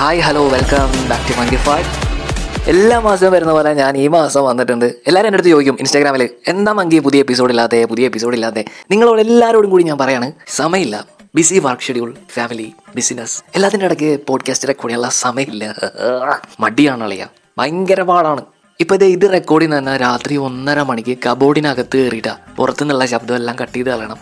Hi hello welcome back to monkey five എല്ലാ മാസവും വരുന്ന പോലെ ഞാൻ ഈ മാസം വന്നിട്ടുണ്ട്. എല്ലാവരും എന്റെ അടുത്ത് ചോദിക്കും ഇൻസ്റ്റാഗ്രാമിൽ എന്താ മങ്കി പുതിയ എപ്പിസോഡ് ഇല്ലാതെ പുതിയ എപ്പിസോഡ് ഇല്ലാതെ നിങ്ങളോട് എല്ലാവരോടും കൂടി ഞാൻ പറയാണ് സമയമില്ല. Busy work schedule family business എല്ലാത്തിന്റെ ഇടയ്ക്ക് പോഡ്കാസ്റ്റ് റെക്കോർഡ് സമയമില്ല. മടിയാണ് അളിയ ഭയങ്കര പാടാണ്. ഇപ്പൊ ഇത് ഇത് റെക്കോർഡ് ചെയ്യുന്ന തന്നെ രാത്രി ഒന്നര മണിക്ക് കബോർഡിനകത്ത് കയറിയിട്ട പുറത്തുനിന്നുള്ള ശബ്ദമെല്ലാം കട്ട് ചെയ്ത് കളയണം.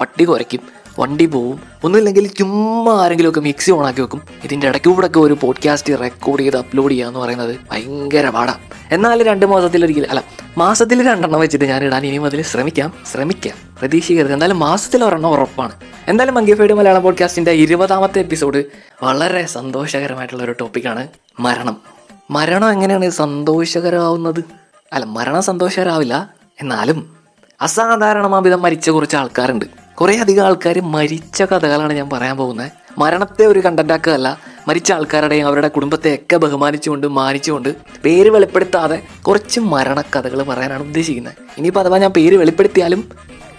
പട്ടി കുരയ്ക്കും. വണ്ടി പോവും. ഒന്നുമില്ലെങ്കിൽ ചുമ്മാ ആരെങ്കിലുമൊക്കെ മിക്സി ഓണാക്കി വെക്കും. ഇതിന്റെ ഇടയ്ക്ക് കൂടെ ഒക്കെ ഒരു പോഡ്കാസ്റ്റ് റെക്കോർഡ് ചെയ്ത് അപ്ലോഡ് ചെയ്യുക എന്ന് പറയുന്നത് ഭയങ്കര പാടാം. എന്നാൽ രണ്ട് മാസത്തിലൊരിക്കൽ അല്ല മാസത്തിൽ രണ്ടെണ്ണം വെച്ചിട്ട് ഞാൻ ഇടാൻ ഇനിയും അതിൽ ശ്രമിക്കാം. ശ്രമിക്കാം. പ്രതീക്ഷിക്കരുത്. എന്തായാലും മാസത്തിൽ ഒരെണ്ണം ഉറപ്പാണ്. എന്തായാലും മങ്കിഫൈഡ് മലയാളം പോഡ്കാസ്റ്റിന്റെ ഇരുപതാമത്തെ എപ്പിസോഡ് വളരെ സന്തോഷകരമായിട്ടുള്ള ഒരു ടോപ്പിക്കാണ് മരണം. മരണം എങ്ങനെയാണ് സന്തോഷകരമാവുന്നത്? അല്ല മരണം സന്തോഷകരാവില്ല എന്നാലും അസാധാരണമാവിധം മരിച്ച കുറച്ച് ആൾക്കാരുണ്ട്. കുറേ അധികം ആൾക്കാർ മരിച്ച കഥകളാണ് ഞാൻ പറയാൻ പോകുന്നത്. മരണത്തെ ഒരു കണ്ടന്റാക്കുകയല്ല മരിച്ച ആൾക്കാരുടെയും അവരുടെ കുടുംബത്തെയൊക്കെ ബഹുമാനിച്ചുകൊണ്ട് മാനിച്ചുകൊണ്ട് പേര് വെളിപ്പെടുത്താതെ കുറച്ച് മരണക്കഥകൾ പറയാനാണ് ഉദ്ദേശിക്കുന്നത്. ഇനിയിപ്പോൾ അഥവാ ഞാൻ പേര് വെളിപ്പെടുത്തിയാലും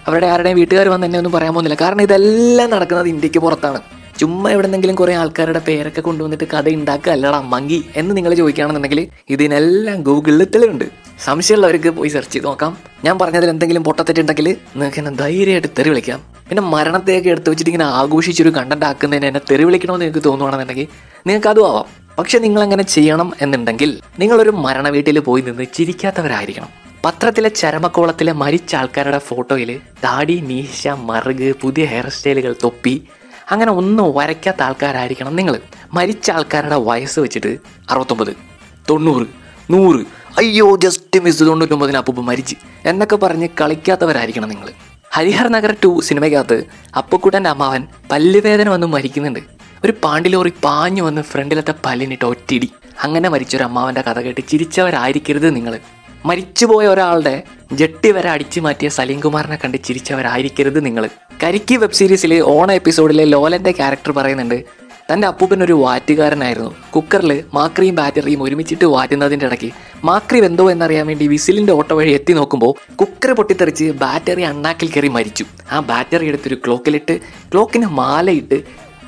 അവരുടെ ആരുടെയും വീട്ടുകാർ വന്ന് എന്നെ ഒന്നും പറയാൻ പോകുന്നില്ല. കാരണം ഇതെല്ലാം നടക്കുന്നത് ഇന്ത്യയ്ക്ക് പുറത്താണ്. ചുമ്മാ എവിടെന്നെങ്കിലും കുറെ ആൾക്കാരുടെ പേരൊക്കെ കൊണ്ടുവന്നിട്ട് കഥ ഉണ്ടാക്കുക അല്ലടാ മങ്കി എന്ന് നിങ്ങൾ ചോദിക്കുകയാണെന്നുണ്ടെങ്കിൽ ഇതിനെല്ലാം ഗൂഗിളിൽ തെളിവുണ്ട്. സംശയമുള്ളവർക്ക് പോയി സെർച്ച് ചെയ്ത് നോക്കാം. ഞാൻ പറഞ്ഞതിൽ എന്തെങ്കിലും പൊട്ടത്തെറ്റുണ്ടെങ്കിൽ നിങ്ങൾക്ക് എന്നെ ധൈര്യമായിട്ട് തെറി വിളിക്കാം. പിന്നെ മരണത്തെയൊക്കെ എടുത്ത് വെച്ചിട്ട് ഇങ്ങനെ ആഘോഷിച്ചൊരു കണ്ടന്റ് ആക്കുന്നതിന് എന്നെ തെറി വിളിക്കണമെന്ന് നിങ്ങൾക്ക് തോന്നുവാണെന്നുണ്ടെങ്കിൽ നിങ്ങൾക്ക് അതും ആവാം. പക്ഷെ നിങ്ങൾ അങ്ങനെ ചെയ്യണം എന്നുണ്ടെങ്കിൽ നിങ്ങളൊരു മരണ വീട്ടിൽ പോയി നിന്ന് ചിരിക്കാത്തവരായിരിക്കണം. പത്രത്തിലെ ചരമക്കോളത്തിലെ മരിച്ച ആൾക്കാരുടെ ഫോട്ടോയിൽ താടി മീശ മറുക് പുതിയ ഹെയർ സ്റ്റൈലുകൾ തൊപ്പി അങ്ങനെ ഒന്നും വരയ്ക്കാത്ത ആൾക്കാരായിരിക്കണം നിങ്ങൾ. മരിച്ച ആൾക്കാരുടെ വയസ്സ് വെച്ചിട്ട് അറുപത്തൊമ്പത് തൊണ്ണൂറ് നൂറ്. അയ്യോ ജസ്റ്റ് മിസ് തൊണ്ണൂറ്റൊമ്പതിന് അപ്പൂപ്പ് മരിച്ച്. എന്നൊക്കെ പറഞ്ഞ് കളിക്കാത്തവരായിരിക്കണം നിങ്ങൾ. ഹരിഹർ നഗർ ടു സിനിമയ്ക്കകത്ത് അപ്പുക്കുട്ടന്റെ അമ്മാവൻ പല്ലുവേദന വന്ന് മരിക്കുന്നുണ്ട്. ഒരു പാണ്ടിലോറി പാഞ്ഞു വന്ന് ഫ്രണ്ടിലത്തെ പല്ലിനിട്ട് ഒറ്റിടി അങ്ങനെ മരിച്ചൊരു അമ്മാവന്റെ കഥ കേട്ട് ചിരിച്ചവരായിരിക്കരുത് നിങ്ങൾ. മരിച്ചുപോയ ഒരാളുടെ ജെട്ടി വരെ അടിച്ചു മാറ്റിയ സലീം കുമാറിനെ കണ്ട് ചിരിച്ചവരായിരിക്കരുത് നിങ്ങൾ. കരിക്കി വെബ് സീരീസിലെ ഓണ എപ്പിസോഡിലെ ലോലന്റെ ക്യാരക്ടർ പറയുന്നുണ്ട് തന്റെ അപ്പൂപ്പൻ ഒരു വാറ്റുകാരനായിരുന്നു. കുക്കറിൽ മാക്രിയും ബാറ്ററിയും ഒരുമിച്ചിട്ട് വാറ്റുന്നതിന്റെ ഇടയ്ക്ക് മാക്രി എന്തോ എന്നറിയാൻ വേണ്ടി വിസിലിന്റെ ഓട്ടോ വഴി എത്തി നോക്കുമ്പോൾ കുക്കർ പൊട്ടിത്തെറിച്ച് ബാറ്ററി അണ്ണാക്കിൽ കയറി മരിച്ചു. ആ ബാറ്ററി എടുത്തൊരു ക്ലോക്കിലിട്ട് ക്ലോക്കിന് മാലയിട്ട്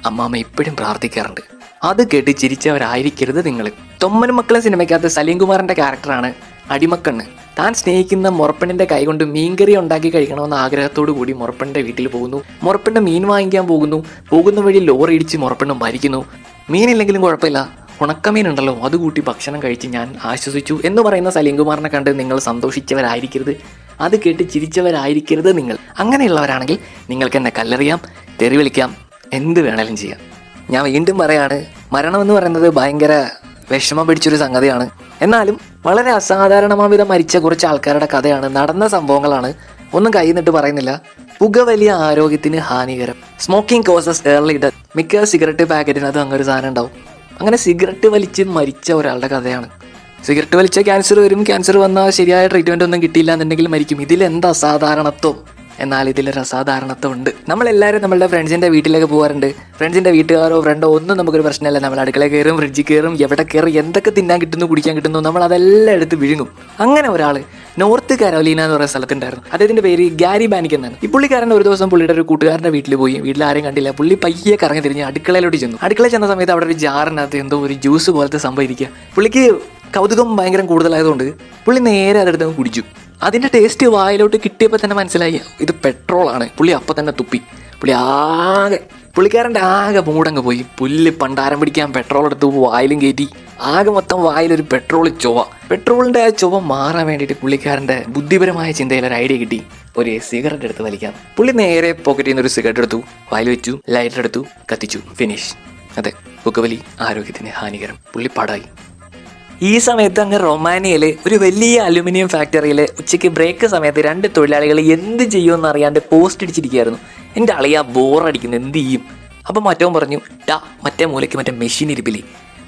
അമ്മാമ്മ ഇപ്പോഴും പ്രാർത്ഥിക്കാറുണ്ട്. അത് കേട്ട് ചിരിച്ചവരായിരിക്കരുത് നിങ്ങൾ. തൊമ്മൻ മക്കളെ സിനിമയ്ക്കകത്ത് സലീം കുമാറിന്റെ ക്യാരക്ടറാണ് അടിമക്കണ്ണ്. താൻ സ്നേഹിക്കുന്ന മുറപ്പെണ്ണിന്റെ കൈകൊണ്ട് മീൻകറി ഉണ്ടാക്കി കഴിക്കണമെന്ന ആഗ്രഹത്തോടു കൂടി മുറപ്പണ്ണിന്റെ വീട്ടിൽ പോകുന്നു. മുറപ്പണ്ണ മീൻ വാങ്ങിക്കാൻ പോകുന്നു. പോകുന്ന വഴി ലോറി ഇടിച്ച് മുറപ്പെണ്ണ് മരിക്കുന്നു. മീനില്ലെങ്കിലും കുഴപ്പമില്ല. ഉണക്കമീൻ ഉണ്ടല്ലോ അത് കൂട്ടി ഭക്ഷണം കഴിച്ച് ഞാൻ ആശ്വസിച്ചു എന്ന് പറയുന്ന സലീം കുമാറിനെ കണ്ട് നിങ്ങൾ സന്തോഷിച്ചവരായിരിക്കരുത്. അത് കേട്ട് ചിരിച്ചവരായിരിക്കരുത് നിങ്ങൾ. അങ്ങനെയുള്ളവരാണെങ്കിൽ നിങ്ങൾക്ക് എന്നെ കല്ലെറിയാം തെറി വിളിക്കാം എന്ത് വേണേലും ചെയ്യാം. ഞാൻ വീണ്ടും പറയാണ് മരണം എന്ന് പറയുന്നത് ഭയങ്കര വിഷമം പിടിച്ചൊരു സംഗതിയാണ്. എന്നാലും വളരെ അസാധാരണമാവിധം മരിച്ച കുറച്ച് ആൾക്കാരുടെ കഥയാണ് നടന്ന സംഭവങ്ങളാണ് ഒന്നും കൈ നിട്ട് പറയുന്നില്ല പുകവലിയ ആരോഗ്യത്തിന് ഹാനികരം. സ്മോക്കിംഗ് കോസസ് ഏർലി ഡെത്ത് മിക്ക സിഗരറ്റ് പാക്കറ്റിനകത്ത് അങ്ങനെ ഒരു സാധനം ഉണ്ടാവും. അങ്ങനെ സിഗരറ്റ് വലിച്ച് മരിച്ച ഒരാളുടെ കഥയാണ്. സിഗരറ്റ് വലിച്ച ക്യാൻസർ വരും ക്യാൻസർ വന്നാൽ ശരിയായ ട്രീറ്റ്മെന്റ് ഒന്നും കിട്ടിയില്ല എന്നുണ്ടെങ്കിൽ മരിക്കും. ഇതിൽ എന്താ അസാധാരണത്വം? എന്നാൽ ഇതിൽ അസാധാരണത്വം ഉണ്ട് നമ്മളെല്ലാവരും നമ്മളുടെ ഫ്രണ്ട്സിന്റെ വീട്ടിലേക്ക് പോകാറുണ്ട്. ഫ്രണ്ട്സിന്റെ വീട്ടുകാരോ ഫ്രണ്ടോ ഒന്നും നമുക്കൊരു പ്രശ്നമല്ല. നമ്മൾ അടുക്കള കയറും ഫ്രിഡ്ജിൽ കയറും എവിടെ കയറും എന്തൊക്കെ തിന്നാൻ കിട്ടുന്നു കുടിക്കാൻ കിട്ടുന്നു നമ്മൾ അതെല്ലാം എടുത്ത് വിഴുങ്ങും. അങ്ങനെ ഒരാൾ നോർത്ത് കരോലീന എന്ന് പറയുന്ന സ്ഥലത്തുണ്ടായിരുന്നു. അദ്ദേഹത്തിന്റെ പേര് ഗാരി ബാനിക് എന്നാണ്. ഈ പുള്ളിക്കാരൻ ഒരു ദിവസം പുള്ളിയുടെ ഒരു കൂട്ടുകാരന്റെ വീട്ടിൽ പോയി. വീട്ടിൽ ആരെയും കണ്ടില്ല. പുള്ളി പയ്യെ കറങ്ങി തിരിഞ്ഞ് അടുക്കളയിലോട്ട് ചെന്നു. അടുക്കള ചെന്ന സമയത്ത് അവിടെ ഒരു ജാറിനകത്ത് എന്തോ ഒരു ജ്യൂസ് പോലത്തെ സംഭവിക്കുക പുള്ളിക്ക് കൗതുകം ഭയങ്കര കൂടുതലായതുകൊണ്ട് പുള്ളി നേരെ അതെടുത്ത് കുടിച്ചു. അതിന്റെ ടേസ്റ്റ് വായിലോട്ട് കിട്ടിയപ്പോൾ തന്നെ മനസ്സിലായി. ഇത് പെട്രോളാണ് പുള്ളി അപ്പം തന്നെ തുപ്പി. പുള്ളി ആകെ പുള്ളിക്കാരന്റെ ആകെ മൂടങ്ങ് പോയി. പുല്ല് പണ്ടാരം പിടിക്കാൻ പെട്രോൾ എടുത്ത് വായിലും കയറ്റി ആകെ മൊത്തം വായിലൊരു പെട്രോൾ ചൊവ പെട്രോളിന്റെ ആ ചൊവ മാറാൻ വേണ്ടിയിട്ട് പുള്ളിക്കാരന്റെ ബുദ്ധിപരമായ ചിന്തയിൽ ഒരു ഐഡിയ കിട്ടി. ഒരു സിഗരറ്റ് എടുത്ത് വലിക്കാം പുള്ളി നേരെ പോക്കറ്റിൽ നിന്ന് ഒരു സിഗരറ്റ് എടുത്തു. വായിൽ വെച്ചു ലൈറ്റർ എടുത്തു കത്തിച്ചു. ഫിനിഷ് അതെ പുകവലി ആരോഗ്യത്തിന് ഹാനികരം. പുള്ളി പടായി. ഈ സമയത്ത് അങ്ങ് റൊമാനിയയിൽ ഒരു വലിയ അലുമിനിയം ഫാക്ടറിയിൽ ഉച്ചയ്ക്ക് ബ്രേക്ക് സമയത്ത് രണ്ട് തൊഴിലാളികൾ എന്ത് ചെയ്യുമെന്ന് അറിയാണ്ട് പോസ്റ്റ് അടിച്ചിരിക്കുകയായിരുന്നു എന്റെ അളിയാ ബോറടിക്കുന്നു എന്ത് ചെയ്യും? അപ്പം മറ്റവൻ പറഞ്ഞു ടാ മറ്റേ മൂലയ്ക്ക് മറ്റേ മെഷീൻ ഇരിപ്പില്ലേ?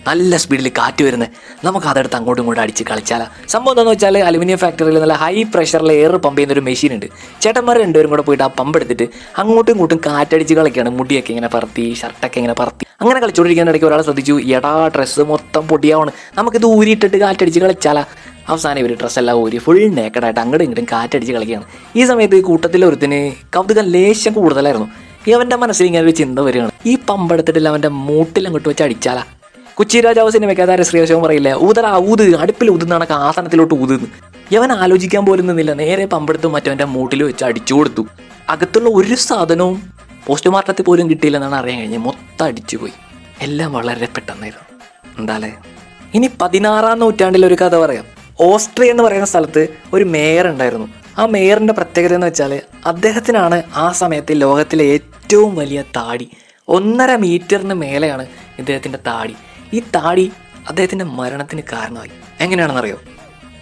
നല്ല സ്പീഡിൽ കാറ്റ് വരുന്നത് നമുക്ക് അതെടുത്ത് അങ്ങോട്ടും ഇങ്ങോട്ടും അടിച്ച് കളിച്ചാലാ. സംഭവം എന്താണെന്ന് വെച്ചാൽ അലുമിനിയം ഫാക്ടറിയിൽ നല്ല ഹൈ പ്രഷറിൽ എയർ പമ്പ് ചെയ്യുന്ന ഒരു മെഷീൻ ഉണ്ട്. ചേട്ടന്മാർ രണ്ടുപേരും കൂടെ പോയിട്ട് ആ പമ്പ് എടുത്തിട്ട് അങ്ങോട്ടും ഇങ്ങോട്ടും കാറ്റടിച്ച് കളിക്കുകയാണ് മുടിയൊക്കെ ഇങ്ങനെ പറത്തി ഷർട്ടൊക്കെ ഇങ്ങനെ പറത്തി. അങ്ങനെ കളിച്ചുകൊണ്ടിരിക്കുന്ന ഇടയ്ക്ക് ഒരാൾ ശ്രദ്ധിച്ചു എടാ ഡ്രസ്സ് മൊത്തം പൊടിയാവണം. നമുക്കിത് ഊരിയിട്ടിട്ട് കാറ്റടിച്ച് കളിച്ചാലാ. അവസാനം ഇവർ ഡ്രസ്സെല്ലാം ഊരി ഫുൾ നേക്കഡായിട്ട് അങ്ങോട്ടും ഇങ്ങോട്ടും കാറ്റടിച്ച് കളിക്കുകയാണ്. ഈ സമയത്ത് കൂട്ടത്തിൽ ഒരുത്തിന് കൗതുകം ലേശം കൂടുതലായിരുന്നു. ഈ അവന്റെ മനസ്സിൽ ഇങ്ങനെ ഒരു ചിന്ത വരികയാണ്. ഈ പമ്പെടുത്തിട്ടില്ല അവന്റെ മൂട്ടിൽ അങ്ങോട്ട് വെച്ച് അടിച്ചാലാ. കുച്ചി രാജാവ് സിനിമയ്ക്ക് അതാരെ ശ്രീവശവും പറയില്ലേ. ഊതറ ഊത് അടുപ്പിൽ ഊതുന്നാണ് ആസനത്തിലോട്ട് ഊതുന്നു. യവൻ ആലോചിക്കാൻ പോലും നിന്നില്ല. നേരെ പമ്പെടുത്ത് മറ്റവന്റെ മൂട്ടിൽ വെച്ച് അടിച്ചു കൊടുത്തു. അകത്തുള്ള ഒരു സാധനവും പോസ്റ്റ്മോർട്ടത്തിൽ പോലും കിട്ടിയില്ലെന്നാണ് അറിയാൻ കഴിഞ്ഞത്. മൊത്തം അടിച്ചു പോയി. എല്ലാം വളരെ പെട്ടെന്നായിരുന്നു. എന്താലേ? ഇനി പതിനാറാം നൂറ്റാണ്ടിൽ ഒരു കഥ പറയാം. ഓസ്ട്രിയ എന്ന് പറയുന്ന സ്ഥലത്ത് ഒരു മേയർ ഉണ്ടായിരുന്നു. ആ മേയറിന്റെ പ്രത്യേകത എന്ന് വെച്ചാൽ അദ്ദേഹത്തിനാണ് ആ സമയത്ത് ലോകത്തിലെ ഏറ്റവും വലിയ താടി. ഒന്നര മീറ്ററിന് മേലെയാണ് ഇദ്ദേഹത്തിന്റെ താടി. ഈ താടി അദ്ദേഹത്തിന്റെ മരണത്തിന് കാരണമായി. എങ്ങനെയാണെന്നറിയോ?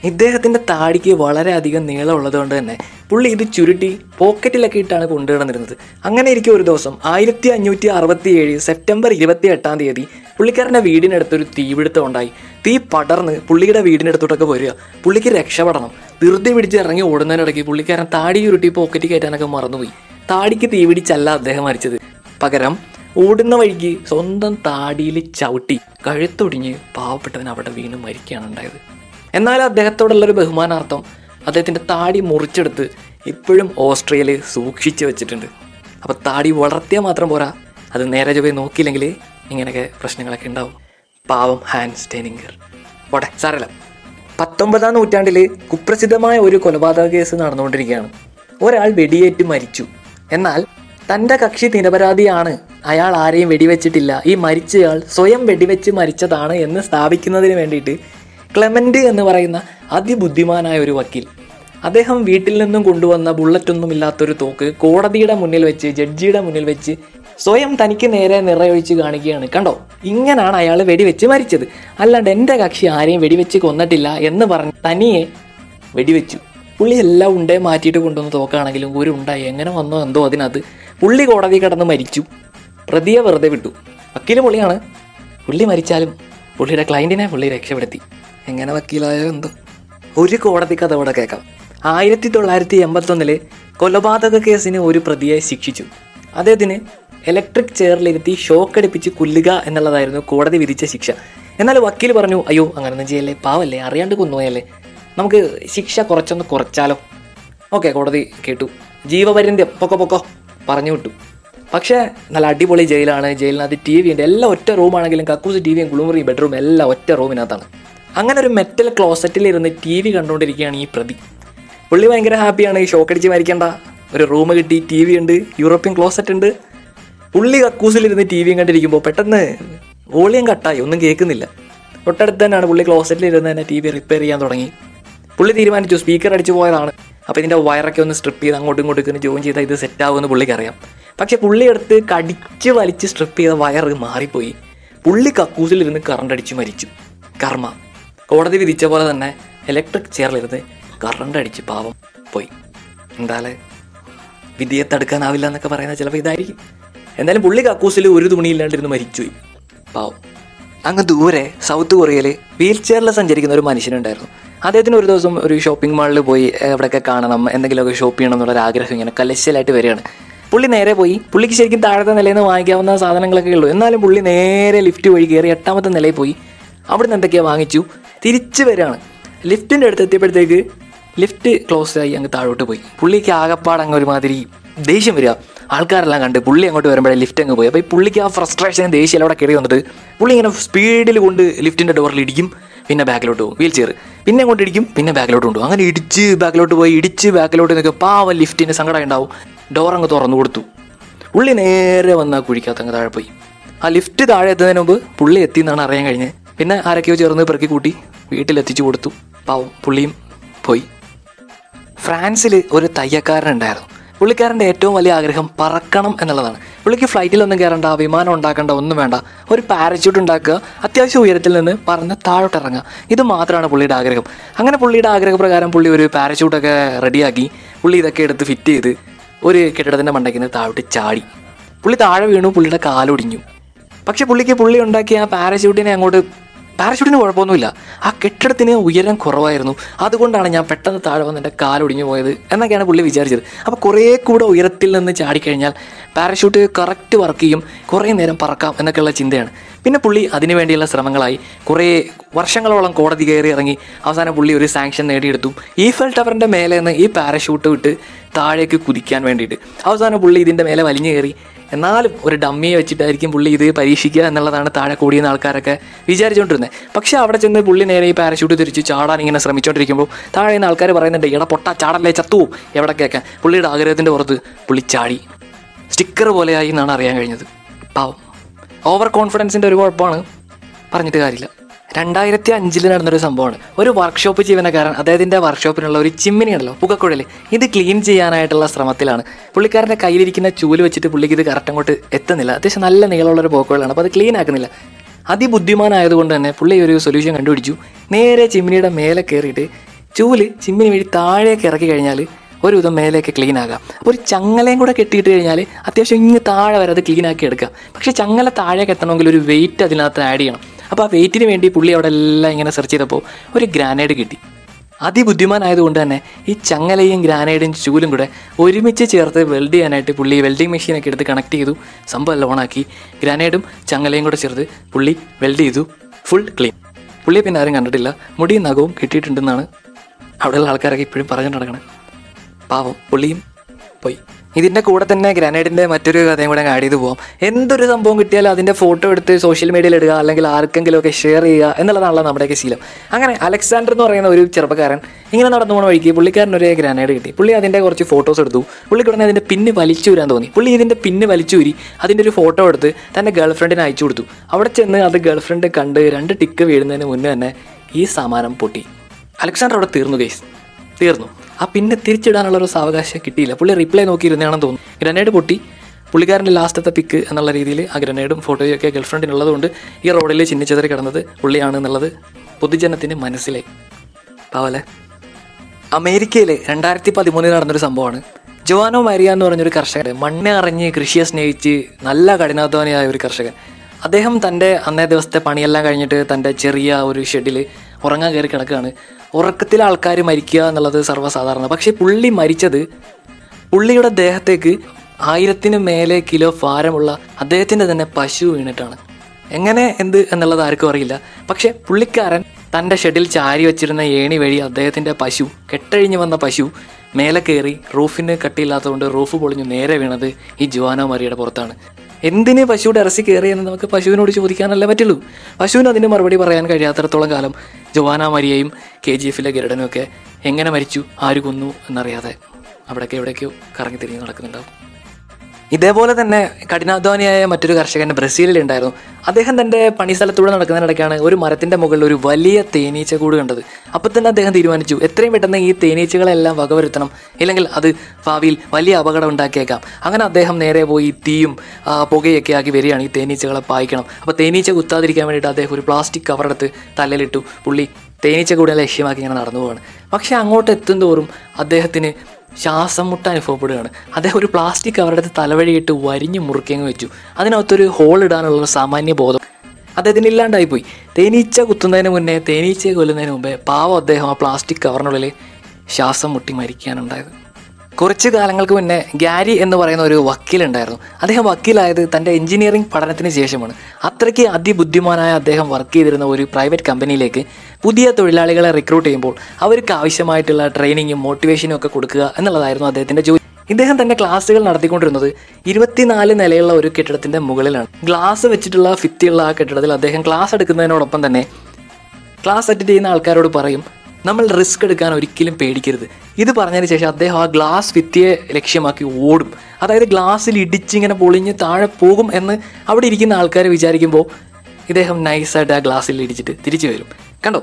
ഇദ്ദേഹത്തിന്റെ താടിക്ക് വളരെയധികം നീളമുള്ളത് കൊണ്ട് തന്നെ പുള്ളി ഇത് ചുരുട്ടി പോക്കറ്റിലൊക്കെ ഇട്ടാണ് കൊണ്ടുവിടന്നിരുന്നത് അങ്ങനെ ഇരിക്കും ഒരു ദിവസം ആയിരത്തി അഞ്ഞൂറ്റി അറുപത്തി ഏഴ് സെപ്റ്റംബർ ഇരുപത്തി എട്ടാം തീയതി പുള്ളിക്കാരന്റെ വീടിനടുത്തൊരു തീപിടുത്തം ഉണ്ടായി. തീ പടർന്ന് പുള്ളിയുടെ വീടിനടുത്തോട്ടൊക്കെ വരിക. പുള്ളിക്ക് രക്ഷപ്പെടണം. ധൃതി പിടിച്ച് ഇറങ്ങി ഓടുന്നതിനിടയ്ക്ക് പുള്ളിക്കാരൻ താടി ചുരുട്ടി പോക്കറ്റ് കയറ്റാനൊക്കെ മറന്നുപോയി. താടിക്ക് തീ പിടിച്ചല്ല അദ്ദേഹം മരിച്ചത്. പകരം ഓടുന്ന വഴിക്ക് സ്വന്തം താടിയിൽ ചവിട്ടി കഴുത്തൊടിഞ്ഞ് പാവപ്പെട്ടവൻ അവിടെ വീണ് മരിക്കുകയാണ് ഉണ്ടായത്. എന്നാൽ അദ്ദേഹത്തോടുള്ളൊരു ബഹുമാനാർത്ഥം അദ്ദേഹത്തിന്റെ താടി മുറിച്ചെടുത്ത് ഇപ്പോഴും ഓസ്ട്രേലിയയിൽ സൂക്ഷിച്ചു വെച്ചിട്ടുണ്ട്. അപ്പോൾ താടി വളർത്തിയാൽ മാത്രം പോരാ. അത് നേരെ ചൊവ്വേ നോക്കിയില്ലെങ്കിൽ ഇങ്ങനെയൊക്കെ പ്രശ്നങ്ങളൊക്കെ ഉണ്ടാവും. പാവം ഹാൻഡ് സ്റ്റേനിങ്കർ പോട്ടെ സാരല്ല പത്തൊമ്പതാം നൂറ്റാണ്ടിൽ കുപ്രസിദ്ധമായ ഒരു കൊലപാതക കേസ് നടന്നുകൊണ്ടിരിക്കുകയാണ്. ഒരാൾ വെടിയേറ്റ് മരിച്ചു. എന്നാൽ തന്റെ കക്ഷി നിരപരാധിയാണ്. അയാൾ ആരെയും വെടിവെച്ചിട്ടില്ല. ഈ മരിച്ചയാൾ സ്വയം വെടിവെച്ച് മരിച്ചതാണ് എന്ന് സ്ഥാപിക്കുന്നതിന് വേണ്ടിയിട്ട് ക്ലെമന്റ് എന്ന് പറയുന്ന അതിബുദ്ധിമാനായ ഒരു വക്കീൽ. അദ്ദേഹം വീട്ടിൽ നിന്നും കൊണ്ടുവന്ന ബുള്ളറ്റൊന്നും ഇല്ലാത്തൊരു തോക്ക് കോടതിയുടെ മുന്നിൽ വെച്ച് ജഡ്ജിയുടെ മുന്നിൽ വെച്ച് സ്വയം തനിക്ക് നേരെ നിറയൊഴിച്ച് കാണിക്കുകയാണ്. കണ്ടോ? ഇങ്ങനാണ് അയാൾ വെടിവെച്ച് മരിച്ചത്. അല്ലാണ്ട് എന്റെ കക്ഷി ആരെയും വെടിവെച്ച് കൊന്നിട്ടില്ല എന്ന് പറഞ്ഞ് തനിയെ വെടിവെച്ചു. പുള്ളി എല്ലാം ഉണ്ടേ മാറ്റിയിട്ട് കൊണ്ടുവന്ന് തോക്കാണെങ്കിലും ഒരു ഉണ്ടായി. എങ്ങനെ വന്നോ എന്തോ അതിനകത്ത്. പുള്ളി കോടതി കടന്ന് മരിച്ചു. പ്രതിയെ വെറുതെ വിട്ടു. വക്കീൽ പുള്ളിയാണ്. പുള്ളി മരിച്ചാലും പുള്ളിയുടെ ക്ലയന്റിനെ പുള്ളി രക്ഷപ്പെടുത്തി. എങ്ങനെ വക്കീലായോ എന്തോ. ഒരു കോടതി കഥ അവിടെ കേൾക്കാം. ആയിരത്തി തൊള്ളായിരത്തി എൺപത്തൊന്നിൽ കൊലപാതക കേസിന് ഒരു പ്രതിയെ ശിക്ഷിച്ചു. അദ്ദേഹത്തിന് ഇലക്ട്രിക് ചെയറിലിരുത്തി ഷോക്ക് അടിപ്പിച്ച് കൊല്ലുക എന്നുള്ളതായിരുന്നു കോടതി വിധിച്ച ശിക്ഷ. എന്നാൽ വക്കീൽ പറഞ്ഞു അയ്യോ അങ്ങനൊന്നും ചെയ്യല്ലേ. പാവല്ലേ. അറിയാണ്ട് കൊന്നുപോയല്ലേ. നമുക്ക് ശിക്ഷ കുറച്ചൊന്ന് കുറച്ചാലോ. ഓക്കെ കോടതി കേട്ടു. ജീവപര്യന്തം. പൊക്കോ പൊക്കോ. പറഞ്ഞു വിട്ടു. പക്ഷേ നല്ല അടിപൊളി ജയിലാണ്. ജയിലിനകത്ത് ടി വി ഉണ്ട്. എല്ലാം ഒറ്റ റൂമാണെങ്കിലും കക്കൂസ് ടി വിയും കുളിമുറിയും ബെഡ്റൂം എല്ലാം ഒറ്റ റൂമിനകത്താണ് അങ്ങനെ ഒരു മെറ്റൽ ക്ലോസറ്റിൽ ഇരുന്ന് ടി വി കണ്ടുകൊണ്ടിരിക്കുകയാണ് ഈ പ്രതി. പുള്ളി ഭയങ്കര ഹാപ്പിയാണ് ഈ ഷോക്ക് അടിച്ച് മരിക്കേണ്ട. ഒരു റൂം കിട്ടി ടി വി ഉണ്ട് യൂറോപ്യൻ ക്ലോസറ്റ് ഉണ്ട്. പുള്ളി കക്കൂസിലിരുന്ന് ടി വിയും കണ്ടിരിക്കുമ്പോൾ പെട്ടെന്ന് വോളിയം കട്ടായി ഒന്നും കേൾക്കുന്നില്ല. തൊട്ടടുത്ത് തന്നെയാണ് പുള്ളി ക്ലോസറ്റിൽ ഇരുന്ന് തന്നെ ടി വി റിപ്പയർ ചെയ്യാൻ തുടങ്ങി. പുള്ളി തീരുമാനിച്ചു സ്പീക്കർ അടിച്ചു പോയതാണ്. അപ്പോൾ ഇതിന്റെ വയറൊക്കെ ഒന്ന് സ്ട്രിപ്പ് ചെയ്ത് അങ്ങോട്ടും ഇങ്ങോട്ടും ഇങ്ങനെ ജോയിൻ ചെയ്താൽ ഇത് സെറ്റ് പുള്ളിക്കറിയാം പക്ഷെ പുള്ളി എടുത്ത് കടിച്ച് വലിച്ച് സ്ട്രിപ്പ് ചെയ്ത വയറ് മാറിപ്പോയി. പുള്ളി കക്കൂസിലിരുന്ന് കറണ്ട് അടിച്ച് മരിച്ചു. കർമ്മ. കോടതി വിധിച്ച പോലെ തന്നെ ഇലക്ട്രിക് ചെയറിലിരുന്ന് കറണ്ട് അടിച്ച് പാവം പോയി. എന്തായാലും വിധിയെ തടുക്കാനാവില്ല എന്നൊക്കെ പറയുന്നത് ചിലപ്പോൾ ഇതായിരിക്കും. എന്തായാലും പുള്ളി കക്കൂസിൽ ഒരു തുണിയില്ലാണ്ടിരുന്ന് മരിച്ചുപോയി പാവം. അങ്ങ് ദൂരെ സൗത്ത് കൊറിയയിൽ വീൽ ചെയറിൽ സഞ്ചരിക്കുന്ന ഒരു മനുഷ്യനുണ്ടായിരുന്നു. അദ്ദേഹത്തിന് ഒരു ദിവസം ഒരു ഷോപ്പിംഗ് മാളിൽ പോയി എവിടെയൊക്കെ കാണണം? എന്തെങ്കിലുമൊക്കെ ഷോപ്പ് ചെയ്യണം എന്നുള്ള ആഗ്രഹം ഇങ്ങനെ കലശലായിട്ട് വരികയാണ്. പുള്ളി നേരെ പോയി. പുള്ളിക്ക് ശരിക്കും താഴത്തെ നിലയിൽ നിന്ന് വാങ്ങിക്കാവുന്ന സാധനങ്ങളൊക്കെ ഉള്ളൂ. എന്നാലും പുള്ളി നേരെ ലിഫ്റ്റ് വഴി കയറി എട്ടാമത്തെ നിലയിൽ പോയി. അവിടുന്ന് എന്തൊക്കെയാണ് വാങ്ങിച്ചു. തിരിച്ചു വരികയാണ്. ലിഫ്റ്റിന്റെ അടുത്ത് എത്തിയപ്പോഴത്തേക്ക് ലിഫ്റ്റ് ക്ലോസ് ആയി അങ്ങ് താഴോട്ട് പോയി. പുള്ളിക്ക് ആകപ്പാട് അങ്ങ് ഒരുമാതിരി ദേഷ്യം വരിക. ആൾക്കാരെല്ലാം കണ്ട് പുള്ളി അങ്ങോട്ട് വരുമ്പോഴേ ലിഫ്റ്റ് അങ്ങ് പോയി. അപ്പോൾ ഈ പുള്ളിക്ക് ആ ഫ്രസ്ട്രേഷൻ ദേഷ്യം അവിടെ കയറി വന്നിട്ട് പുള്ളി ഇങ്ങനെ സ്പീഡിൽ കൊണ്ട് ലിഫ്റ്റിന്റെ ഡോറിൽ ഇടിക്കും. പിന്നെ ബാക്കിലോട്ട് പോകും. വീൽ ചെയർ പിന്നെ കൊണ്ടിടിക്കും പിന്നെ ബാക്കിലോട്ട് കൊണ്ടുപോകും. അങ്ങനെ ഇടിച്ച് ബാക്കിലോട്ട് പോയി ഇടിച്ച് ബാക്കിലോട്ട് നിൽക്കുക പാവം ലിഫ്റ്റിന് സങ്കടം ഉണ്ടാവും. ഡോർ അങ്ങ് തുറന്നു കൊടുത്തു. പുള്ളി നേരെ വന്ന് ആ കുഴിക്കകത്ത് അങ്ങ് താഴെ പോയി. ആ ലിഫ്റ്റ് താഴെ എത്തുന്നതിന് മുമ്പ് പുള്ളി എത്തി എന്നാണ് അറിയാൻ കഴിഞ്ഞത് പിന്നെ ആരൊക്കെയോ ചേർന്ന് പെറുക്കി കൂട്ടി വീട്ടിലെത്തിച്ചു കൊടുത്തു. പാവം പുള്ളിയും പോയി. ഫ്രാൻസിൽ ഒരു തയ്യക്കാരൻ ഉണ്ടായിരുന്നു. പുള്ളിക്കാരന്റെ ഏറ്റവും വലിയ ആഗ്രഹം പറക്കണം എന്നുള്ളതാണ്. പുള്ളിക്ക് ഫ്ലൈറ്റിലൊന്നും കയറണ്ട വിമാനം ഉണ്ടാക്കേണ്ട ഒന്നും വേണ്ട. ഒരു പാരച്യൂട്ട് ഉണ്ടാക്കുക അത്യാവശ്യം ഉയരത്തിൽ നിന്ന് പറന്ന് താഴോട്ട് ഇറങ്ങുക. ഇത് മാത്രമാണ് പുള്ളിയുടെ ആഗ്രഹം. അങ്ങനെ പുള്ളിയുടെ ആഗ്രഹപ്രകാരം പുള്ളി ഒരു പാരച്യൂട്ടൊക്കെ റെഡിയാക്കി പുള്ളി ഇതൊക്കെ എടുത്ത് ഫിറ്റ് ചെയ്ത് ഒരു കെട്ടിടത്തിന്റെ മണ്ടയ്ക്ക് താഴോട്ട് ചാടി. പുള്ളി താഴെ വീണു പുള്ളിയുടെ കാലൊടിഞ്ഞു. പക്ഷെ പുള്ളിക്ക് പുള്ളി ഉണ്ടാക്കിയ ആ പാരച്യൂട്ടിനെ അങ്ങോട്ട് പാരച്യൂട്ടിന് കുഴപ്പമൊന്നുമില്ല. ആ കെട്ടിടത്തിന് ഉയരം കുറവായിരുന്നു. അതുകൊണ്ടാണ് ഞാൻ പെട്ടെന്ന് താഴെ വന്ന് എന്റെ കാലൊടിഞ്ഞു പോയത് എന്നൊക്കെയാണ് പുള്ളി വിചാരിച്ചത്. അപ്പോൾ കുറേ കൂടെ ഉയരത്തിൽ നിന്ന് ചാടിക്കഴിഞ്ഞാൽ പാരഷൂട്ട് കറക്റ്റ് വർക്ക് ചെയ്യും കുറേ നേരം പറക്കാം എന്നൊക്കെയുള്ള ചിന്തയാണ്. പിന്നെ പുള്ളി അതിനു വേണ്ടിയുള്ള ശ്രമങ്ങളായി. കുറേ വർഷങ്ങളോളം കോടതി കയറി ഇറങ്ങി അവസാനം പുള്ളി ഒരു സാങ്ഷൻ നേടിയെടുത്തു. ഈഫൽ ടവറിന്റെ മേലെ നിന്ന് ഈ പാരഷൂട്ട് വിട്ട് താഴേക്ക് കുതിക്കാൻ വേണ്ടിയിട്ട്. അവസാനം പുള്ളി ഇതിന്റെ മേലെ വലിഞ്ഞു കയറി. എന്നാലും ഒരു ഡമ്മിയെ വെച്ചിട്ടായിരിക്കും പുള്ളി ഇത് പരീക്ഷിക്കുക എന്നുള്ളതാണ് താഴെ കൂടിയുന്ന ആൾക്കാരൊക്കെ വിചാരിച്ചുകൊണ്ടിരുന്നത്. പക്ഷേ അവിടെ ചെന്ന് പുള്ളി നേരെ ഈ പാരഷൂട്ട് തിരിച്ച് ചാടാൻ ഇങ്ങനെ ശ്രമിച്ചുകൊണ്ടിരിക്കുമ്പോൾ താഴെ നിന്ന് ആൾക്കാർ പറയുന്നുണ്ട് എടാ പൊട്ട ചാടല്ലേ ചത്തുവും എവിടെ കേൾക്കാൻ. പുള്ളിയുടെ ആഗ്രഹത്തിന്റെ പുറത്ത് പുള്ളി ചാടി. സ്റ്റിക്കർ പോലെയായി എന്നാണ് അറിയാൻ കഴിഞ്ഞത്. പാവം. ഓവർ കോൺഫിഡൻസിന്റെ ഒരു കുഴപ്പമാണ്. പറഞ്ഞിട്ട് കാര്യമില്ല. രണ്ടായിരത്തി അഞ്ചിൽ നടന്നൊരു സംഭവമാണ്. ഒരു വർക്ക്ഷോപ്പ് ജീവനക്കാരൻ അദ്ദേഹത്തിന്റെ വർക്ക്ഷോപ്പിനുള്ള ഒരു ചിമ്മിനി ഉണ്ടല്ലോ പുകക്കുഴൽ ഇത് ക്ലീൻ ചെയ്യാനായിട്ടുള്ള ശ്രമത്തിലാണ്. പുള്ളിക്കാരന്റെ കയ്യിലിരിക്കുന്ന ചൂൽ വെച്ചിട്ട് പുള്ളിക്ക് ഇത് കറക്റ്റ് അങ്ങോട്ട് എത്തുന്നില്ല. അത്യാവശ്യം നല്ല നീളമുള്ള ഒരു പുകക്കുഴലാണ് അപ്പോൾ അത് ക്ലീൻ ആക്കുന്നില്ല. അതിബുദ്ധിമാനായതുകൊണ്ട് തന്നെ പുള്ളി ഒരു സൊല്യൂഷൻ കണ്ടുപിടിച്ചു. നേരെ ചിമ്മിനിയുടെ മേലെ കയറിയിട്ട് ചൂൽ ചിമ്മിനി വഴി താഴേക്ക് ഇറക്കി കഴിഞ്ഞാൽ ഒരു വിധം മേലേക്ക് ക്ലീൻ ആകാം. അപ്പോൾ ഒരു ചങ്ങലയും കൂടെ കെട്ടിയിട്ട് കഴിഞ്ഞാൽ അത്യാവശ്യം ഇങ്ങ് താഴെ വരെ അത് ക്ലീൻ ആക്കി എടുക്കാം. പക്ഷേ ചങ്ങല താഴേക്ക് എത്തണമെങ്കിൽ ഒരു വെയിറ്റ് അതിനകത്ത് ആഡ് ചെയ്യണം. അപ്പോൾ ആ വെയിറ്റിന് വേണ്ടി പുള്ളി അവിടെ എല്ലാം ഇങ്ങനെ സെർച്ച് ചെയ്തപ്പോൾ ഒരു ഗ്രാനൈഡ് കിട്ടി. അതിബുദ്ധിമാനായതുകൊണ്ട് തന്നെ ഈ ചങ്ങലയും ഗ്രാനൈഡും ചൂലും കൂടെ ഒരുമിച്ച് ചേർത്ത് വെൽഡ് ചെയ്യാനായിട്ട് പുള്ളി വെൽഡിംഗ് മെഷീനൊക്കെ എടുത്ത് കണക്ട് ചെയ്തു. സംഭവം ഓണാക്കി ഗ്രാനൈഡും ചങ്ങലയും കൂടെ ചേർത്ത് പുള്ളി വെൽഡ് ചെയ്തു. ഫുൾ ക്ലീൻ പുള്ളിയെ പിന്നെ ആരും കണ്ടിട്ടില്ല. മുടിയും നഖവും കിട്ടിയിട്ടുണ്ടെന്നാണ് അവിടെയുള്ള ആൾക്കാരൊക്കെ ഇപ്പോഴും പറഞ്ഞിട്ട് നടക്കണം പാവം പുള്ളിയും പോയി. ഇതിന്റെ കൂടെ തന്നെ ഗ്രാനൈഡിന്റെ മറ്റൊരു കഥയും കൂടെ ആഡ് ചെയ്ത് പോകാം എന്തൊരു സംഭവം കിട്ടിയാലും അതിന്റെ ഫോട്ടോ എടുത്ത് സോഷ്യൽ മീഡിയയിൽ ഇടുക അല്ലെങ്കിൽ ആർക്കെങ്കിലും ഒക്കെ ഷെയർ ചെയ്യുക എന്നുള്ളതാണല്ലോ നമ്മുടെയൊക്കെ ശീലം. അങ്ങനെ അലക്സാണ്ടർ എന്ന് പറയുന്ന ഒരു ചെറുപ്പക്കാരൻ ഇങ്ങനെ നടന്നു പോകുന്ന വഴിക്ക് പുള്ളിക്കാരൻ ഒരു ഗ്രാനൈഡ് കിട്ടി. പുള്ളി അതിന്റെ കുറച്ച് ഫോട്ടോസ് എടുത്തു. പുള്ളിക്ക് ഉടനെ അതിന്റെ പിന്ന് വലിച്ചൂരാൻ തോന്നി. പുള്ളി ഇതിന്റെ പിന്ന് വലിച്ചൂരി അതിന്റെ ഒരു ഫോട്ടോ എടുത്ത് തന്റെ ഗേൾ ഫ്രണ്ടിന് അയച്ചു കൊടുത്തു. അവിടെ ചെന്ന് അത് ഗേൾഫ്രണ്ട് കണ്ട് രണ്ട് ടിക്ക് വീഴുന്നതിന് മുന്നേ തന്നെ ഈ സാമാനം പൊട്ടി. അലക്സാണ്ടർ അവിടെ തീർന്നു കേസ് തീർന്നു. ആ പിന്നെ തിരിച്ചിടാനുള്ള ഒരു സാവകാശം കിട്ടിയില്ല. പുള്ളി റിപ്ലൈ നോക്കിയിരുന്നാണെന്ന് തോന്നുന്നു. ഗ്രനേഡ് പൊട്ടി. പുള്ളിക്കാരന്റെ ലാസ്റ്റത്തെ പിക്ക് എന്നുള്ള രീതിയിൽ ആ ഗ്രനേഡും ഫോട്ടോയും ഒക്കെ ഗേൾഫ്രണ്ടിനുള്ളതുകൊണ്ട് ഈ റോഡിൽ ചിന്നിച്ചതറി കിടന്നത് പുള്ളിയാണ് എന്നുള്ളത് പൊതുജനത്തിന് മനസ്സിലായി. പാവലെ അമേരിക്കയിൽ രണ്ടായിരത്തി പതിമൂന്നിൽ നടന്നൊരു സംഭവമാണ്. ജോവാനോ മാരിയ എന്ന് പറഞ്ഞൊരു കർഷകൻ മണ്ണ് അറിഞ്ഞ് കൃഷിയെ സ്നേഹിച്ച് നല്ല കഠിനാധ്വാനിയായ ഒരു കർഷകൻ. അദ്ദേഹം തന്റെ അന്നേ ദിവസത്തെ പണിയെല്ലാം കഴിഞ്ഞിട്ട് തന്റെ ചെറിയ ഒരു ഷെഡിൽ ഉറങ്ങാൻ കയറി കിടക്കുകയാണ്. ഉറക്കത്തിൽ ആൾക്കാർ മരിക്കുക എന്നുള്ളത് സർവസാധാരണ. പക്ഷേ പുള്ളി മരിച്ചത് പുള്ളിയുടെ ദേഹത്തേക്ക് ആയിരത്തിന് മേലെ കിലോ ഭാരമുള്ള അദ്ദേഹത്തിന്റെ തന്നെ പശു വീണിട്ടാണ്. എങ്ങനെ എന്ത് എന്നുള്ളത് ആർക്കും അറിയില്ല. പക്ഷേ പുള്ളിക്കാരൻ തന്റെ ഷെഡിൽ ചാരി വെച്ചിരുന്ന ഏണി വഴി അദ്ദേഹത്തിന്റെ പശു കെട്ടഴിഞ്ഞ് വന്ന പശു മേലെ കയറി റൂഫിന് കട്ടിയില്ലാത്തതുകൊണ്ട് റൂഫ് പൊളിഞ്ഞു നേരെ വീണത് ഈ ജുവാനോ മറിയുടെ പുറത്താണ്. എന്തിന് പശുവിടെ ഇറച്ചി കയറിയെന്ന് നമുക്ക് പശുവിനോട് ചോദിക്കാനല്ലേ പറ്റുള്ളൂ. പശുവിന് അതിന് മറുപടി പറയാൻ കഴിയാത്തടത്തോളം കാലം ജോവാന മരിയയും കെ ജി എഫിലെ ഗരുഡനും ഒക്കെ എങ്ങനെ മരിച്ചു ആര് കൊന്നു എന്നറിയാതെ അവിടെയൊക്കെ എവിടെയൊക്കെയോ കറങ്ങി തിരിഞ്ഞ് നടക്കുന്നുണ്ടാവും. ഇതേപോലെ തന്നെ കഠിനാധ്വാനിയായ മറ്റൊരു കർഷകൻ ബ്രസീലിൽ ഉണ്ടായിരുന്നു. അദ്ദേഹം തന്റെ പണിസ്ഥലത്തൂടെ നടക്കുന്നതിനിടയ്ക്കാണ് ഒരു മരത്തിന്റെ മുകളിൽ ഒരു വലിയ തേനീച്ച കൂട് കണ്ടത്. അപ്പോൾ തന്നെ അദ്ദേഹം തീരുമാനിച്ചു എത്രയും പെട്ടെന്ന് ഈ തേനീച്ചകളെല്ലാം വകവരുത്തണം. ഇല്ലെങ്കിൽ അത് ഭാവിയിൽ വലിയ അപകടം ഉണ്ടാക്കിയേക്കാം. അങ്ങനെ അദ്ദേഹം നേരെ പോയി തീയും പുകയൊക്കെ ആക്കി വരികയാണ് ഈ തേനീച്ചകളെ പായിക്കണം. അപ്പോൾ തേനീച്ച കുത്താതിരിക്കാൻ വേണ്ടിയിട്ട് അദ്ദേഹം ഒരു പ്ലാസ്റ്റിക് കവറെടുത്ത് തലയിലിട്ടു. പുള്ളി തേനീച്ച കൂടെ ലക്ഷ്യമാക്കി ഇങ്ങനെ നടന്നു പോവാണ്. പക്ഷെ അങ്ങോട്ട് എത്തും തോറും അദ്ദേഹത്തിന് ശ്വാസം മുട്ട അനുഭവപ്പെടുകയാണ് അദ്ദേഹം ഒരു പ്ലാസ്റ്റിക് കവറെടുത്ത് തലവഴിയിട്ട് വരിഞ്ഞ് മുറുക്കിയങ്ങ് വെച്ചു. അതിനകത്തൊരു ഹോൾ ഇടാനുള്ള സാമാന്യ ബോധം. അദ്ദേഹത്തിന് ഇല്ലാണ്ടായിപ്പോയി. തേനീച്ച കുത്തുന്നതിന് മുന്നേ തേനീച്ചയെ കൊല്ലുന്നതിന് മുമ്പേ പാവം അദ്ദേഹം ആ പ്ലാസ്റ്റിക് കവറിനുള്ളിൽ ശ്വാസം മുട്ടി മരിക്കാനുണ്ടായത് കുറച്ച് കാലങ്ങൾക്ക് മുന്നേ ഗ്യാരി എന്ന് പറയുന്ന ഒരു വക്കീലുണ്ടായിരുന്നു. അദ്ദേഹം വക്കീലായത് തന്റെ എഞ്ചിനീയറിംഗ് പഠനത്തിന് ശേഷമാണ്. അത്രയ്ക്ക് അതിബുദ്ധിമാനായ അദ്ദേഹം വർക്ക് ചെയ്തിരുന്ന ഒരു പ്രൈവറ്റ് കമ്പനിയിലേക്ക് പുതിയ തൊഴിലാളികളെ റിക്രൂട്ട് ചെയ്യുമ്പോൾ അവർക്ക് ആവശ്യമായിട്ടുള്ള ട്രെയിനിങ്ങും മോട്ടിവേഷനും ഒക്കെ കൊടുക്കുക എന്നുള്ളതായിരുന്നു അദ്ദേഹത്തിന്റെ ജോലി. ഇദ്ദേഹം തന്റെ ക്ലാസ്സുകൾ നടത്തിക്കൊണ്ടിരുന്നത് ഇരുപത്തിനാല് നിലയുള്ള ഒരു കെട്ടിടത്തിന്റെ മുകളിലാണ്. ഗ്ലാസ് വെച്ചിട്ടുള്ള ഫിത്തിയുള്ള ആ കെട്ടിടത്തിൽ അദ്ദേഹം ക്ലാസ് എടുക്കുന്നതിനോടൊപ്പം തന്നെ ക്ലാസ് അറ്റൻഡ് ചെയ്യുന്ന ആൾക്കാരോട് പറയും നമ്മൾ റിസ്ക് എടുക്കാൻ ഒരിക്കലും പേടിക്കരുത്. ഇത് പറഞ്ഞതിന് ശേഷം അദ്ദേഹം ആ ഗ്ലാസ് വിത്തിയെ ലക്ഷ്യമാക്കി ഓടും. അതായത് ഗ്ലാസ്സിൽ ഇടിച്ചിങ്ങനെ പൊളിഞ്ഞ് താഴെ പോകും എന്ന് അവിടെ ഇരിക്കുന്ന ആൾക്കാരെ വിചാരിക്കുമ്പോൾ ഇദ്ദേഹം നൈസായിട്ട് ആ ഗ്ലാസ്സിൽ ഇടിച്ചിട്ട് തിരിച്ചു വരും. കണ്ടോ?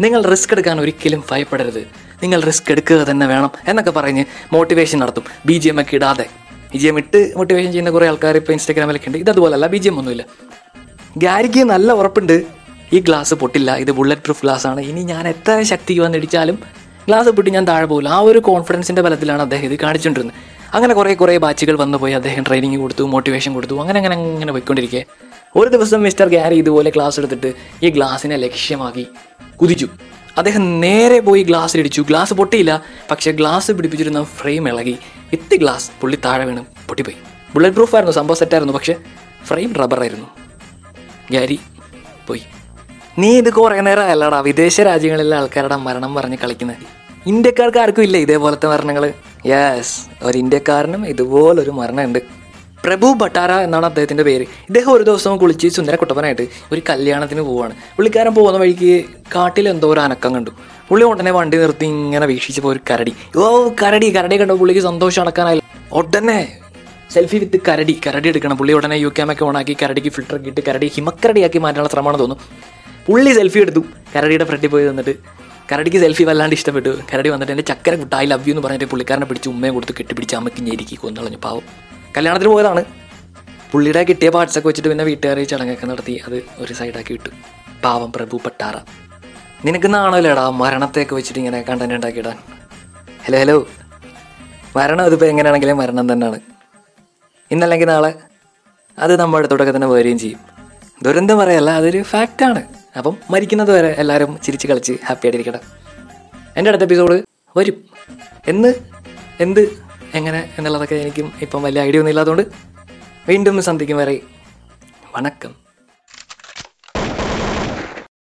നിങ്ങൾ റിസ്ക് എടുക്കാൻ ഒരിക്കലും ഭയപ്പെടരുത്. നിങ്ങൾ റിസ്ക് എടുക്കുക തന്നെ വേണം എന്നൊക്കെ പറഞ്ഞ് മോട്ടിവേഷൻ നടത്തും. ബി ജി എം ഒക്കെ ഇടാതെ. ബി ജി എം ഇട്ട് മോട്ടിവേഷൻ ചെയ്യുന്ന കുറേ ആൾക്കാർ ഇപ്പോൾ ഇൻസ്റ്റാഗ്രാമിലൊക്കെ ഉണ്ട്. ഇതതുപോലല്ല ബി ജി എം ഒന്നുമില്ല. ഗാരിക്ക് നല്ല ഉറപ്പുണ്ട്. ഈ ഗ്ലാസ് പൊട്ടില്ല ഇത് ബുള്ളറ്റ് പ്രൂഫ് ഗ്ലാസ് ആണ്. ഇനി ഞാൻ എത്ര ശക്തിക്ക് വന്നിടിച്ചാലും ഗ്ലാസ് പൊട്ടി ഞാൻ താഴെ പോകില്ല. ആ ഒരു കോൺഫിഡൻസിന്റെ ബലത്തിലാണ് അദ്ദേഹം ഇത് കാണിച്ചുകൊണ്ടിരുന്നത്. അങ്ങനെ കുറേ കുറേ ബാച്ചുകൾ വന്നു പോയി അദ്ദേഹം ട്രെയിനിങ് കൊടുത്തു മോട്ടിവേഷൻ കൊടുത്തു അങ്ങനെ അങ്ങനെ അങ്ങനെ പോയിക്കൊണ്ടിരിക്കെ. ഒരു ദിവസം മിസ്റ്റർ ഗാരി ഇതുപോലെ ക്ലാസ് എടുത്തിട്ട് ഈ ഗ്ലാസിനെ ലക്ഷ്യമാക്കി കുതിച്ചു. അദ്ദേഹം നേരെ പോയി ഇടിച്ചു. ഗ്ലാസ് പൊട്ടിയില്ല പക്ഷേ ഗ്ലാസ് പിടിപ്പിച്ചിരുന്ന ഫ്രെയിം ഇളകി. എത്തി ഗ്ലാസ് പുള്ളി താഴെ വീണ് പൊട്ടിപ്പോയി. ബുള്ളറ്റ് പ്രൂഫ് ആയിരുന്നു സംഭവം സെറ്റായിരുന്നു പക്ഷേ ഫ്രെയിം റബ്ബറായിരുന്നു ഗാരി പോയി. നീ ഇത് കുറേ നേരം അല്ലടാ വിദേശ രാജ്യങ്ങളിലെ ആൾക്കാരുടെ മരണം പറഞ്ഞ് കളിക്കുന്നത് ഇന്ത്യക്കാർക്ക് ആർക്കും ഇല്ല ഇതേപോലത്തെ മരണങ്ങൾ യെസ് ഒരു ഇന്ത്യക്കാരനും ഇതുപോലൊരു മരണമുണ്ട്. പ്രഭു ഭട്ടാര എന്നാണ് അദ്ദേഹത്തിന്റെ പേര്. ഇദ്ദേഹം ഒരു ദിവസം കുളിച്ച് സുന്ദര കുട്ടപ്പനായിട്ട് ഒരു കല്യാണത്തിന് പോവുകയാണ് പുള്ളിക്കാരൻ പോകുന്ന വഴിക്ക് കാട്ടിൽ എന്തോ ഒരു അനക്കം കണ്ടു. പുള്ളി ഉടനെ വണ്ടി നിർത്തി ഇങ്ങനെ വീക്ഷിച്ചപ്പോൾ ഒരു കരടി. ഓ കരടി കരടി കണ്ടോ പുള്ളിക്ക് സന്തോഷം അടക്കാനായില്ല. ഉടനെ സെൽഫി വിത്ത് കരടി കരടി എടുക്കണം. പുള്ളി ഉടനെ യു ക്യാമൊക്കെ ഓണാക്കി കരടിക്ക് ഫിൽറ്റർ ഇട്ട് കരടി ഹിമക്കരടിയാക്കി മാറ്റാനുള്ള ശ്രമമാണ് തോന്നുന്നു. പുള്ളി സെൽഫി എടുത്തു. കരടിയുടെ ഫ്രണ്ടിൽ പോയി നിന്നിട്ട്. കരടിക്ക് സെൽഫി വല്ലാണ്ട് ഇഷ്ടപ്പെട്ടു. കരടി വന്നിട്ട് എന്റെ ചക്കര കുട്ട ഐ ലവ് യു എന്ന് പറഞ്ഞിട്ട് പുള്ളിക്കാരനെ പിടിച്ച് ഉമ്മയെ കൊടുത്ത് കെട്ടിപ്പിടിച്ച് അമ്മയ്ക്ക് ഞെരുക്കി കൊന്നളഞ്ഞു പാവം. കല്യാണത്തിന് പോയതാണ്. പുള്ളിയുടെ കിട്ടിയ പാർട്സൊക്കെ വെച്ചിട്ട് പിന്നെ വീട്ടുകാരി ചടങ്ങൊക്കെ നടത്തി. അത് ഒരു സൈഡാക്കി വിട്ടു. പാവം പ്രഭു പട്ടാറ. നിനക്ക് നാണല്ലേടാ മരണത്തെയൊക്കെ വെച്ചിട്ട് ഇങ്ങനെ കണ്ടന്റ് ഉണ്ടാക്കിയിടാൻ. ഹലോ ഹലോ മരണം അതിപ്പോൾ എങ്ങനെയാണെങ്കിലും മരണം തന്നെയാണ്. ഇന്നല്ലെങ്കിൽ നാളെ അത് നമ്മുടെ അടുത്തോട്ടൊക്കെ തന്നെ വരികയും ചെയ്യും. ദുരന്തം പറയല്ല അതൊരു ഫാക്റ്റാണ് അപ്പം മരിക്കുന്നത് വരെ എല്ലാവരും ചിരിച്ച് കളിച്ച് ഹാപ്പി ആയിട്ടിരിക്കട്ടെ. എന്റെ അടുത്ത എപ്പിസോഡ് വരും. എന്ന് എന്ത് എങ്ങനെ എന്നുള്ളതൊക്കെ എനിക്കും ഇപ്പം വലിയ ഐഡിയ ഒന്നും ഇല്ലാത്തതുകൊണ്ട് വീണ്ടും സന്ധിക്കും വരെ വണക്കം.